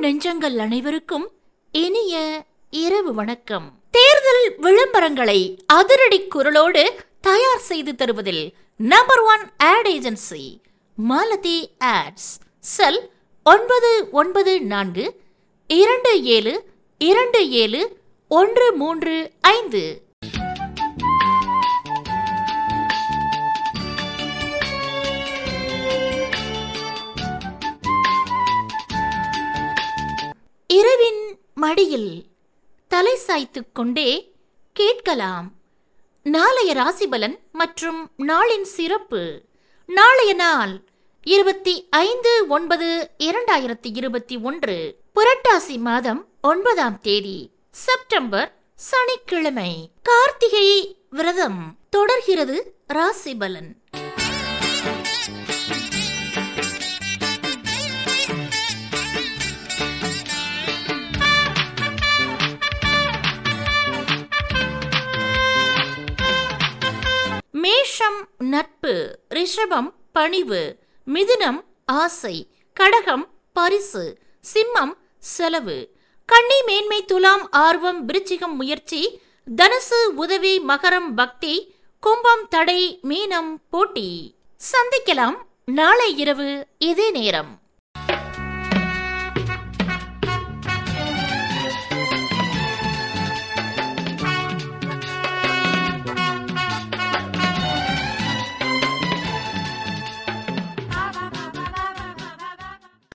நெஞ்சங்கள் அனைவருக்கும் இனிய இரவு வணக்கம். தேர்தல் விளம்பரங்களை அதிரடி குரலோடு தயார் செய்து தருவதில் number one ad agency Malathi ads cell ஒன்பது ஒன்பது நான்கு இரண்டு ஏழு இரண்டு ஏழு ஒன்று மூன்று ஐந்து. மடியில் தலை சாய்த்துக் கொண்டே கேட்கலாம். நாளைய ராசிபலன் மற்றும் நாளின் சிறப்பு. நாளைய நாள் இருபத்தி ஐந்து ஒன்பது இரண்டாயிரத்தி இருபத்தி ஒன்று புரட்டாசி மாதம் ஒன்பதாம் தேதி செப்டம்பர் சனிக்கிழமை. கார்த்திகை விரதம் தொடர்கிறது ராசிபலன். மேஷம் நட்பு ரிஷபம் பணிவு மிதுனம் ஆசை கடகம் பரிசு சிம்மம் செலவு. கன்னி மேன்மை துலாம் ஆர்வம் விருச்சிகம் முயற்சி தனுசு உதவி மகரம் பக்தி கும்பம் தடை மீனம் போட்டி. சந்திக்கலாம் நாளை இரவு இதே நேரம்.